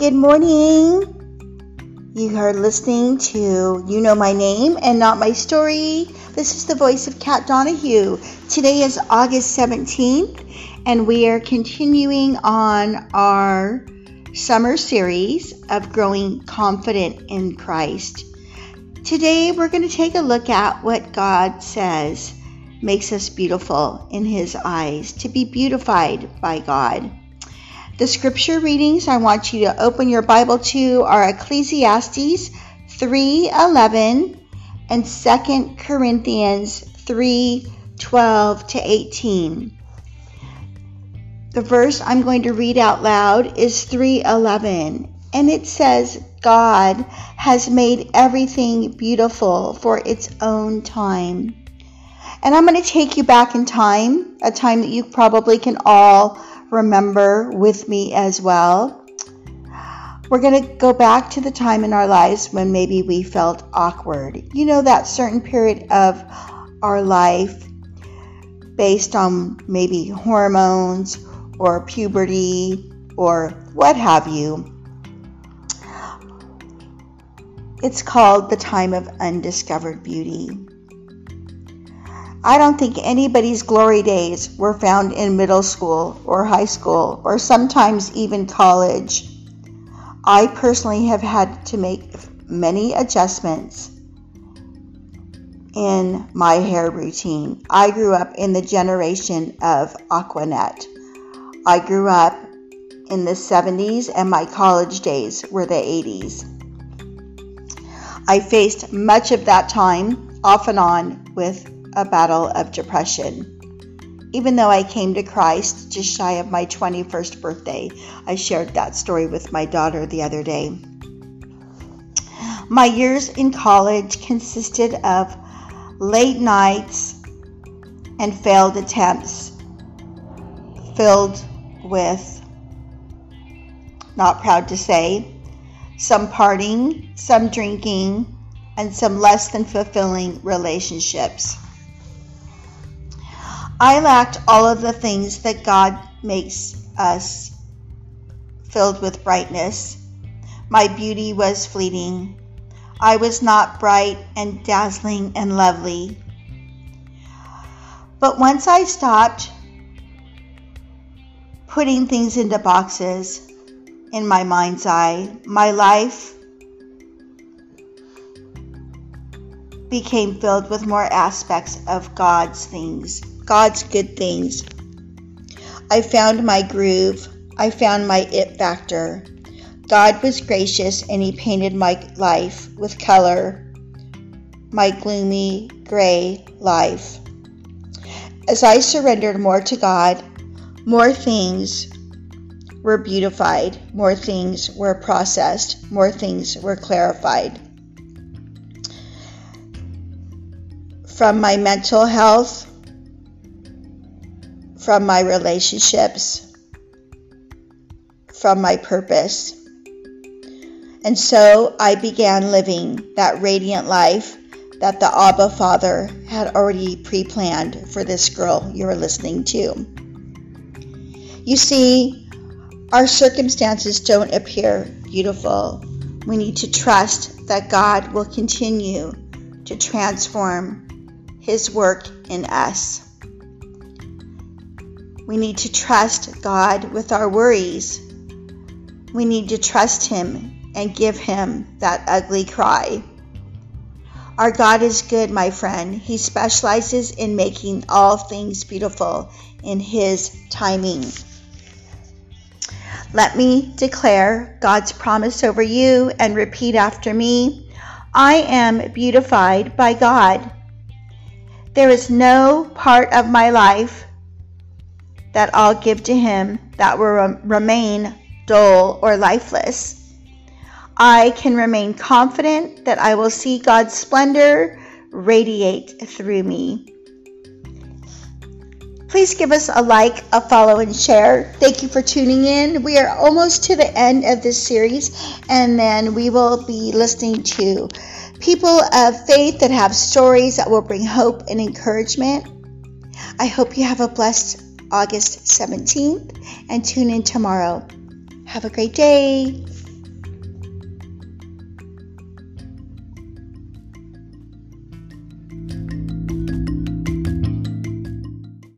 Good morning. You are listening to You Know My Name and Not My Story. This is the voice of Kat Donahue. Today is August 17th, and we are continuing on our summer series of growing confident in Christ. Today, we're going to take a look at what God says makes us beautiful in His eyes, to be beautified by God. The scripture readings I want you to open your Bible to are Ecclesiastes 3:11 and 2 Corinthians 3:12 to 18. The verse I'm going to read out loud is 3:11 and it says God has made everything beautiful for its own time. And I'm going to take you back in time, a time that you probably can all remember with me as well. We're going to go back to the time in our lives when maybe we felt awkward. You know, that certain period of our life based on maybe hormones or puberty or what have you. It's called the time of undiscovered beauty. I don't think anybody's glory days were found in middle school or high school or sometimes even college. I personally have had to make many adjustments in my hair routine. I grew up in the generation of Aqua Net. I grew up in the 70s and my college days were the 80s. I faced much of that time off and on with a battle of depression. Even though I came to Christ just shy of my 21st birthday, I shared that story with my daughter the other day. My years in college consisted of late nights and failed attempts filled with, not proud to say, some partying, some drinking, and some less than fulfilling relationships. I lacked all of the things that God makes us filled with brightness. My beauty was fleeting. I was not bright and dazzling and lovely. But once I stopped putting things into boxes in my mind's eye, my life became filled with more aspects of God's things God's good things. I found my groove. I found my it factor. God was gracious and He painted my life with color, my gloomy, gray life. As I surrendered more to God, more things were beautified, more things were processed, more things were clarified. From my mental health from my relationships, from my purpose. And so I began living that radiant life that the Abba Father had already pre planned for this girl you are listening to. You see, our circumstances don't appear beautiful. We need to trust that God will continue to transform His work in us. We need to trust God with our worries. We need to trust Him and give Him that ugly cry. Our God is good, my friend. He specializes in making all things beautiful in His timing. Let me declare God's promise over you and repeat after me I am beautified by God. There is no part of my life that I'll give to him that will remain dull or lifeless. I can remain confident that I will see God's splendor radiate through me. Please give us a like, a follow, and share. Thank you for tuning in. We are almost to the end of this series, and then we will be listening to people of faith that have stories that will bring hope and encouragement. I hope you have a blessed August 17th, and tune in tomorrow. Have a great day.